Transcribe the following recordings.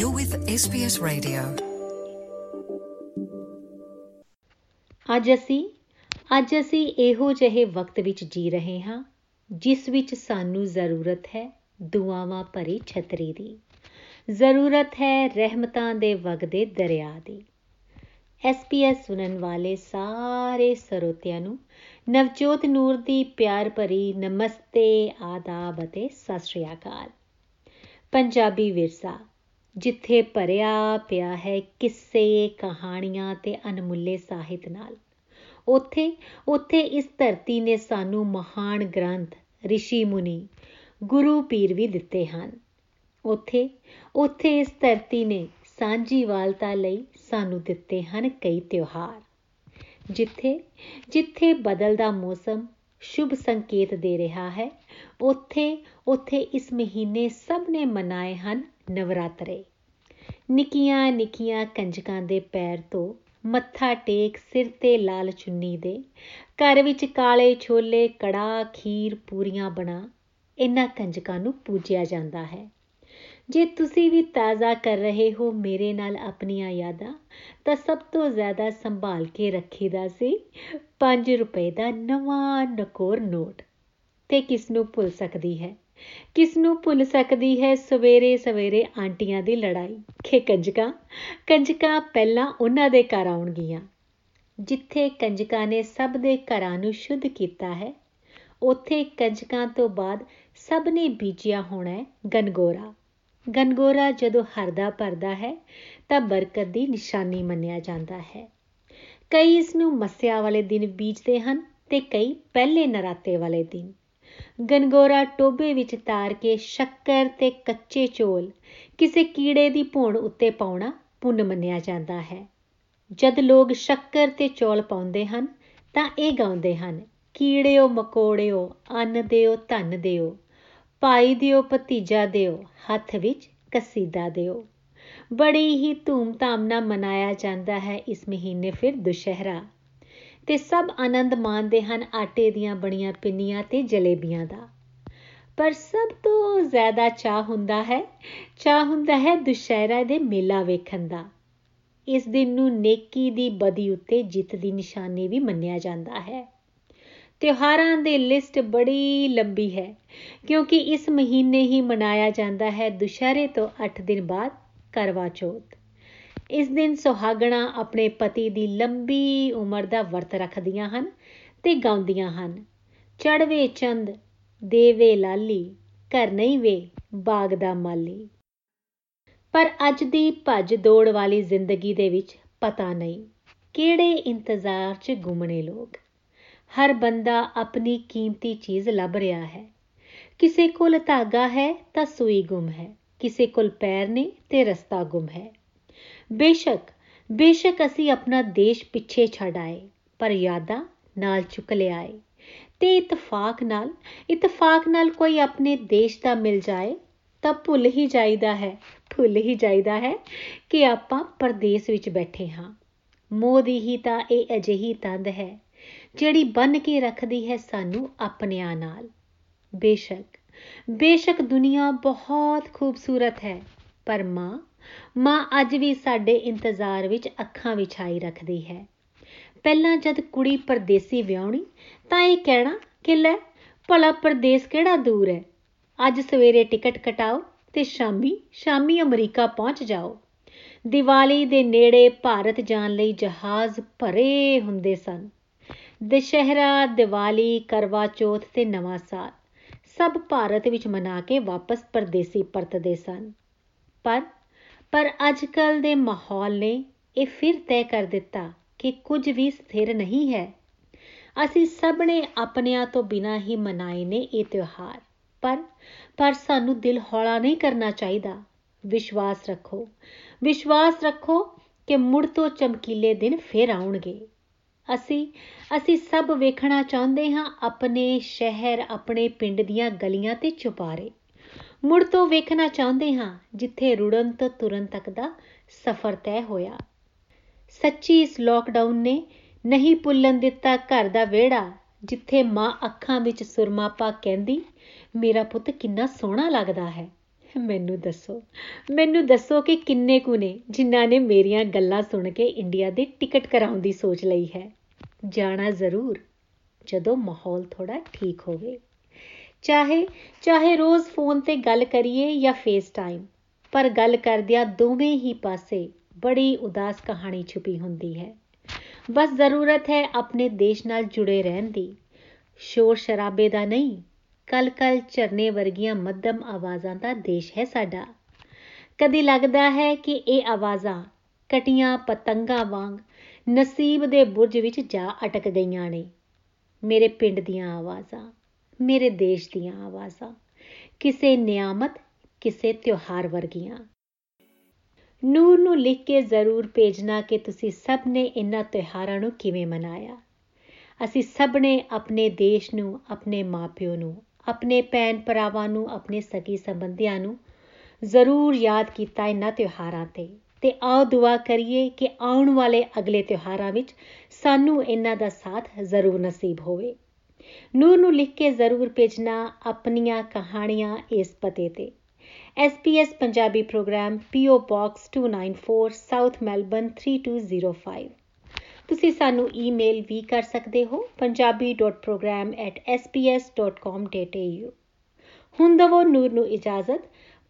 You're with SBS Radio. ਅੱਜ ਅਸੀਂ ਅੱਜ ਅਸੀਂ ਇਹੋ ਜਿਹੇ ਵਕਤ ਵਿੱਚ ਜੀ ਰਹੇ ਹਾਂ, ਜਿਸ ਵਿੱਚ ਸਾਨੂੰ ਜ਼ਰੂਰਤ ਹੈ ਦੁਆਵਾਂ ਭਰੀ ਛਤਰੀ ਦੀ। ਜ਼ਰੂਰਤ ਹੈ ਰਹਿਮਤਾਂ ਦੇ ਵਗਦੇ ਦਰਿਆ ਦੀ। ਐਸਪੀਐਸ ਸੁਣਨ ਵਾਲੇ ਸਾਰੇ ਸਰੋਤਿਆਂ ਨੂੰ ਨਵਜੋਤ ਨੂਰ ਦੀ ਪਿਆਰ ਭਰੀ ਨਮਸਤੇ, ਆਦਾਬ ਅਤੇ ਸਤਿ ਸ਼੍ਰੀ ਅਕਾਲ। ਪੰਜਾਬੀ ਵਿਰਸਾ ਜਿੱਥੇ ਭਰਿਆ ਪਿਆ ਹੈ ਕਿੱਸੇ ਕਹਾਣੀਆਂ ਤੇ ਅਨਮੁੱਲੇ ਸਾਹਿਤ ਨਾਲ। ਉੱਥੇ ਉੱਥੇ ਇਸ ਧਰਤੀ ਨੇ ਸਾਨੂੰ ਮਹਾਨ ਗ੍ਰੰਥ ઋષਿ ਮੁਨੀ, ਗੁਰੂ ਪੀਰ ਵੀ ਦਿੱਤੇ ਹਨ। ਉੱਥੇ ਉੱਥੇ ਇਸ ਧਰਤੀ ਨੇ ਸਾਂਝੀਵਾਲਤਾ ਲਈ ਸਾਨੂੰ ਦਿੱਤੇ ਹਨ ਕਈ ਤਿਉਹਾਰ। ਜਿੱਥੇ ਜਿੱਥੇ ਬਦਲਦਾ ਮੌਸਮ ਸ਼ੁਭ ਸੰਕੇਤ ਦੇ ਰਿਹਾ ਹੈ, ਉੱਥੇ ਉੱਥੇ ਇਸ ਮਹੀਨੇ ਸਭ ਨੇ ਮਨਾਏ ਹਨ ਨਵਰਾਤਰੇ। ਨਿੱਕੀਆਂ ਨਿੱਕੀਆਂ ਕੰਜਕਾਂ ਦੇ ਪੈਰ ਤੋਂ ਮੱਥਾ ਟੇਕ ਸਿਰ ਤੇ ਲਾਲ ਚੁੰਨੀ ਦੇ, ਘਰ ਵਿੱਚ ਕਾਲੇ ਛੋਲੇ ਕੜਾ ਖੀਰ, ਪੂਰੀਆਂ ਬਣਾ ਇਹਨਾਂ ਕੰਜਕਾਂ ਨੂੰ ਪੂਜਿਆ ਜਾਂਦਾ ਹੈ। ਜੇ ਤੁਸੀਂ ਵੀ ਤਾਜ਼ਾ ਕਰ ਰਹੇ ਹੋ ਮੇਰੇ ਨਾਲ ਆਪਣੀਆਂ ਯਾਦਾਂ, ਤਾਂ ਸਭ ਤੋਂ ਜ਼ਿਆਦਾ ਸੰਭਾਲ ਕੇ ਰੱਖੀਦਾ ਸੀ 5 ਰੁਪਏ ਦਾ ਨਵਾਂ ਨਕੋਰ ਨੋਟ। ਤੇ ਕਿਸ ਨੂੰ ਭੁੱਲ ਸਕਦੀ ਹੈ? ਕਿਸ ਨੂੰ ਭੁੱਲ ਸਕਦੀ ਹੈ ਸਵੇਰੇ ਸਵੇਰੇ ਆਂਟੀਆਂ ਦੀ ਲੜਾਈ? ਕਿ ਕੰਜਕਾਂ ਕੰਜਕਾਂ ਪਹਿਲਾਂ ਉਹਨਾਂ ਦੇ ਘਰ ਆਉਣਗੀਆਂ। ਜਿੱਥੇ ਕੰਜਕਾਂ ਨੇ ਸਭ ਦੇ ਘਰਾਂ ਨੂੰ ਸ਼ੁੱਧ ਕੀਤਾ ਹੈ, ਉੱਥੇ ਕੰਜਕਾਂ ਤੋਂ ਬਾਅਦ ਸਭ ਨੇ ਬੀਜਿਆ ਹੋਣਾ ਹੈ ਗਨਗੋਰਾ। ਗਨਗੋਰਾ ਜਦੋਂ ਹਰਦਾ ਭਰਦਾ ਹੈ, ਤਾਂ ਬਰਕਤ ਦੀ ਨਿਸ਼ਾਨੀ ਮੰਨਿਆ ਜਾਂਦਾ ਹੈ। ਕਈ ਇਸ ਨੂੰ ਮੱਸਿਆ ਵਾਲੇ ਦਿਨ ਬੀਜਦੇ ਹਨ ਤੇ ਕਈ ਪਹਿਲੇ ਨਰਾਤੇ ਵਾਲੇ ਦਿਨ। ਗਨਗੋਰਾ ਟੋਬੇ ਵਿੱਚ ਤਾਰ ਕੇ ਸ਼ੱਕਰ ਤੇ ਕੱਚੇ ਚੋਲ, ਕਿਸੇ ਕੀੜੇ ਦੀ ਭੁਣ ਉੱਤੇ ਪਾਉਣਾ ਪੁੰਨ ਮੰਨਿਆ ਜਾਂਦਾ ਹੈ। ਜਦ ਲੋਕ ਸ਼ੱਕਰ ਤੇ ਚੌਲ ਪਾਉਂਦੇ ਹਨ, ਤਾਂ ਇਹ ਗਾਉਂਦੇ ਹਨ, ਕੀੜਿਓ ਮਕੋੜਿਓ, ਅੰਨ ਦਿਓ, ਧਨ ਦਿਓ, ਭਾਈ ਦਿਓ, ਭਤੀਜਾ ਦਿਓ, ਹੱਥ ਵਿੱਚ ਕਸੀਦਾ ਦਿਓ। ਬੜੀ ਹੀ ਧੂਮ-ਧਾਮ ਨਾਲ ਮਨਾਇਆ ਜਾਂਦਾ ਹੈ ਇਸ ਮਹੀਨੇ ਫਿਰ ਦੁਸ਼ਹਿਰਾ। ਤੇ ਸਭ ਆਨੰਦ ਮਾਣਦੇ ਹਨ ਆਟੇ ਦੀਆਂ ਬਣੀਆਂ ਪਿੰਨੀਆਂ ਤੇ ਜਲੇਬੀਆਂ ਦਾ। ਪਰ ਸਭ ਤੋਂ ਜ਼ਿਆਦਾ ਚਾਹ ਹੁੰਦਾ ਹੈ ਚਾਹ ਹੁੰਦਾ ਹੈ ਦੁਸ਼ਹਿਰਾ ਦੇ ਮੇਲਾ ਵੇਖਣ ਦਾ। ਇਸ ਦਿਨ ਨੂੰ ਨੇਕੀ ਦੀ ਬਦੀ ਉੱਤੇ ਜਿੱਤ ਦੀ ਨਿਸ਼ਾਨੀ ਵੀ ਮੰਨਿਆ ਜਾਂਦਾ ਹੈ। ਤਿਉਹਾਰਾਂ ਦੀ ਲਿਸਟ ਬੜੀ ਲੰਬੀ ਹੈ, ਕਿਉਂਕਿ ਇਸ ਮਹੀਨੇ ਹੀ ਮਨਾਇਆ ਜਾਂਦਾ ਹੈ ਦੁਸ਼ਹਿਰੇ ਤੋਂ 8 ਦਿਨ ਬਾਅਦ ਕਰਵਾ ਚੌਥ। ਇਸ ਦਿਨ ਸੁਹਾਗਣਾ ਆਪਣੇ ਪਤੀ ਦੀ ਲੰਬੀ ਉਮਰ ਦਾ ਵਰਤ ਰੱਖਦੀਆਂ ਹਨ ਤੇ ਗਾਉਂਦੀਆਂ ਹਨ। ਚੜਵੇ ਚੰਦ, ਦੇਵੇ ਲਾਲੀ, ਘਰ ਨਹੀਂ ਵੇ ਬਾਗ ਦਾ ਮਾਲੀ। ਪਰ ਅੱਜ ਦੀ ਭੱਜ ਦੌੜ ਵਾਲੀ ਜ਼ਿੰਦਗੀ ਦੇ ਵਿੱਚ ਪਤਾ ਨਹੀਂ ਕਿਹੜੇ ਇੰਤਜ਼ਾਰ 'ਚ ਗੁੰਮਣੇ ਲੋਕ। ਹਰ ਬੰਦਾ ਆਪਣੀ ਕੀਮਤੀ ਚੀਜ਼ ਲੱਭ ਰਿਹਾ ਹੈ। ਕਿਸੇ ਕੋਲ ਧਾਗਾ ਹੈ ਤਾਂ ਸੂਈ ਗੁੰਮ ਹੈ, ਕਿਸੇ ਕੋਲ ਪੈਰ ਨੇ ਤੇ ਰਸਤਾ ਗੁੰਮ ਹੈ। ਬੇਸ਼ੱਕ ਬੇਸ਼ੱਕ ਅਸੀਂ ਆਪਣਾ ਦੇਸ਼ ਪਿੱਛੇ ਛੱਡ ਆਏ, ਪਰ ਯਾਦਾਂ ਨਾਲ ਚੁੱਕ ਲਿਆਏ ਤੇ ਇਤਫਾਕ ਨਾਲ ਇਤਫਾਕ ਨਾਲ ਕੋਈ ਆਪਣੇ ਦੇਸ਼ ਦਾ ਮਿਲ ਜਾਏ, ਤਾਂ ਭੁੱਲ ਹੀ ਜਾਈਦਾ ਹੈ, ਭੁੱਲ ਹੀ ਜਾਈਦਾ ਹੈ ਕਿ ਆਪਾਂ ਪਰਦੇਸ ਵਿੱਚ ਬੈਠੇ ਹਾਂ। ਮੋਹ ਦੀ ਹੀ ਤਾਂ ਇਹ ਅਜਿਹੀ ਤੰਦ ਹੈ, ਜਿਹੜੀ ਬੰਨ ਕੇ ਰੱਖਦੀ ਹੈ ਸਾਨੂੰ ਆਪਣਿਆਂ ਨਾਲ। ਬੇਸ਼ੱਕ ਬੇਸ਼ੱਕ ਦੁਨੀਆ ਬਹੁਤ ਖੂਬਸੂਰਤ ਹੈ, ਪਰ ਮਾਂ ਮਾਂ ਅੱਜ ਵੀ ਸਾਡੇ ਇੰਤਜ਼ਾਰ ਵਿੱਚ ਅੱਖਾਂ ਵਿਛਾਈ ਰੱਖਦੀ ਹੈ। ਪਹਿਲਾਂ ਜਦ ਕੁੜੀ ਪਰਦੇਸੀ ਵਿਆਹਣੀ, ਤਾਂ ਇਹ ਕਹਿਣਾ, ਕਿ ਲੈ, ਭਲਾ ਪਰਦੇਸ ਕਿਹੜਾ ਦੂਰ ਹੈ? ਅੱਜ ਸਵੇਰੇ ਟਿਕਟ ਕਟਾਓ ਤੇ ਸ਼ਾਮੀ ਸ਼ਾਮੀ ਅਮਰੀਕਾ ਪਹੁੰਚ ਜਾਓ। ਦੀਵਾਲੀ ਦੇ ਨੇੜੇ ਭਾਰਤ ਜਾਣ ਲਈ ਜਹਾਜ਼ ਭਰੇ ਹੁੰਦੇ ਸਨ। ਦੁਸ਼ਹਿਰਾ, ਦੀਵਾਲੀ, ਕਰਵਾ ਚੌਥ ਤੇ ਨਵਾਂ ਸਾਲ, ਸਭ ਭਾਰਤ ਵਿੱਚ ਮਨਾ ਕੇ ਵਾਪਸ ਪਰਦੇਸੀ ਪਰਤਦੇ ਸਨ। ਪਰ ਪਰ ਅੱਜਕੱਲ ਦੇ ਮਾਹੌਲ ਨੇ ਇਹ ਫਿਰ ਤੈਅ ਕਰ ਦਿੱਤਾ ਕਿ ਕੁਝ ਵੀ ਸਥਿਰ ਨਹੀਂ ਹੈ। ਅਸੀਂ ਸਭ ਨੇ ਆਪਣਿਆਂ ਤੋਂ ਬਿਨਾਂ ਹੀ ਮਨਾਏ ਨੇ ਇਹ ਤਿਉਹਾਰ। ਪਰ ਪਰ ਸਾਨੂੰ ਦਿਲ ਹੌਲਾ ਨਹੀਂ ਕਰਨਾ ਚਾਹੀਦਾ। ਵਿਸ਼ਵਾਸ ਰੱਖੋ। ਵਿਸ਼ਵਾਸ ਰੱਖੋ ਕਿ ਮੁੜ ਤੋਂ ਚਮਕੀਲੇ ਦਿਨ ਫੇਰ ਆਉਣਗੇ। ਅਸੀਂ ਅਸੀਂ ਸਭ ਵੇਖਣਾ ਚਾਹੁੰਦੇ ਹਾਂ ਆਪਣੇ ਸ਼ਹਿਰ, ਆਪਣੇ ਪਿੰਡ ਦੀਆਂ ਗਲੀਆਂ ਤੇ ਚੁਪਾਰੇ। ਮੁੜ ਤੋਂ ਵੇਖਣਾ ਚਾਹੁੰਦੇ ਹਾਂ, ਜਿੱਥੇ ਰੁੜਨ ਤੋਂ ਤੁਰਨ ਤੱਕ ਦਾ ਸਫ਼ਰ ਤੈਅ ਹੋਇਆ। ਸੱਚੀ ਇਸ ਲੋਕਡਾਊਨ ਨੇ ਨਹੀਂ ਭੁੱਲਣ ਦਿੱਤਾ ਘਰ ਦਾ ਵਿਹੜਾ, ਜਿੱਥੇ ਮਾਂ ਅੱਖਾਂ ਵਿੱਚ ਸੁਰਮਾ ਪਾ ਕਹਿੰਦੀ, ਮੇਰਾ ਪੁੱਤ ਕਿੰਨਾ ਸੋਹਣਾ ਲੱਗਦਾ ਹੈ। ਮੈਨੂੰ ਦੱਸੋ ਮੈਨੂੰ ਦੱਸੋ ਕਿ ਕਿੰਨੇ ਕੁ ਨੇ ਜਿਨ੍ਹਾਂ ਨੇ ਮੇਰੀਆਂ ਗੱਲਾਂ ਸੁਣ ਕੇ ਇੰਡੀਆ ਦੇ ਟਿਕਟ ਕਰਾਉਣ ਦੀ ਸੋਚ ਲਈ ਹੈ। ਜਾਣਾ ਜ਼ਰੂਰ, ਜਦੋਂ ਮਾਹੌਲ ਥੋੜਾ ਠੀਕ ਹੋਵੇ। ਚਾਹੇ ਚਾਹੇ ਰੋਜ਼ ਫੋਨ ਤੇ ਗੱਲ ਕਰੀਏ ਜਾਂ ਫੇਸ ਟਾਈਮ ਪਰ ਗੱਲ ਕਰਦਿਆਂ ਦੋਵੇਂ ਹੀ ਪਾਸੇ ਬੜੀ ਉਦਾਸ ਕਹਾਣੀ ਛੁਪੀ ਹੁੰਦੀ ਹੈ। ਬਸ ਜ਼ਰੂਰਤ ਹੈ ਆਪਣੇ ਦੇਸ਼ ਨਾਲ ਜੁੜੇ ਰਹਿਣ ਦੀ। ਸ਼ੋਰ ਸ਼ਰਾਬੇ ਦਾ ਨਹੀਂ ਕਲ ਕਲ ਚਰਨੇ ਵਰਗੀਆਂ ਮੱਧਮ ਆਵਾਜ਼ਾਂ ਦਾ ਦੇਸ਼ ਹੈ ਸਾਡਾ। ਕਦੀ ਲੱਗਦਾ ਹੈ ਕਿ ਇਹ ਆਵਾਜ਼ਾਂ ਕਟੀਆਂ ਪਤੰਗਾਂ ਵਾਂਗ ਨਸੀਬ ਦੇ ਬੁਰਜ ਵਿੱਚ ਜਾ ਅਟਕ ਗਈਆਂ ਨੇ। ਮੇਰੇ ਪਿੰਡ ਦੀਆਂ ਆਵਾਜ਼ਾਂ। ਮੇਰੇ ਦੇਸ਼ ਦੀਆਂ ਆਵਾਜ਼ਾਂ, ਕਿਸੇ ਨਿਆਮਤ, ਕਿਸੇ ਤਿਉਹਾਰ ਵਰਗੀਆਂ। ਨੂਰ ਨੂੰ ਲਿਖ ਕੇ ਜ਼ਰੂਰ ਭੇਜਣਾ ਕਿ ਤੁਸੀਂ ਸਭ ਨੇ ਇਹਨਾਂ ਤਿਉਹਾਰਾਂ ਨੂੰ ਕਿਵੇਂ ਮਨਾਇਆ। ਅਸੀਂ ਸਭ ਨੇ ਆਪਣੇ ਦੇਸ਼ ਨੂੰ, ਆਪਣੇ ਮਾਪਿਓ ਨੂੰ, ਆਪਣੇ ਭੈਣ ਭਰਾਵਾਂ ਨੂੰ, ਆਪਣੇ ਸਕੀ ਸੰਬੰਧੀਆਂ ਨੂੰ ਜ਼ਰੂਰ ਯਾਦ ਕੀਤਾ ਇਹਨਾਂ ਤਿਉਹਾਰਾਂ ਤੇ। ਤੇ ਆਓ ਦੁਆ ਕਰੀਏ ਕਿ ਆਉਣ ਵਾਲੇ ਅਗਲੇ ਤਿਉਹਾਰਾਂ ਵਿੱਚ ਸਾਨੂੰ ਇਹਨਾਂ ਦਾ ਸਾਥ ਜ਼ਰੂਰ ਨਸੀਬ ਹੋਵੇ। ਨੂਰ ਨੂੰ ਲਿਖ ਕੇ ਜ਼ਰੂਰ ਭੇਜਣਾ ਆਪਣੀਆਂ ਕਹਾਣੀਆਂ ਇਸ ਪਤੇ ਤੇ। SPS Punjabi program PO Box 294 South Melbourne 3205 ਤੁਸੀਂ ਸਾਨੂੰ ਈਮੇਲ ਵੀ ਕਰ ਸਕਦੇ ਹੋ punjabi.program@sps.com.au ਹੁਣ ਦਵੋ ਨੂਰ ਨੂੰ ਇਜਾਜ਼ਤ,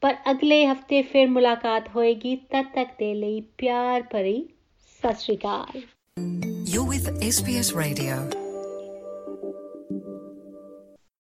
ਪਰ ਅਗਲੇ ਹਫ਼ਤੇ ਫਿਰ ਮੁਲਾਕਾਤ ਹੋਏਗੀ। ਤਦ ਤੱਕ ਦੇ ਲਈ ਪਿਆਰ ਭਰੀ ਸਤਿ ਸ਼੍ਰੀ ਅਕਾਲ। You're with SBS Radio.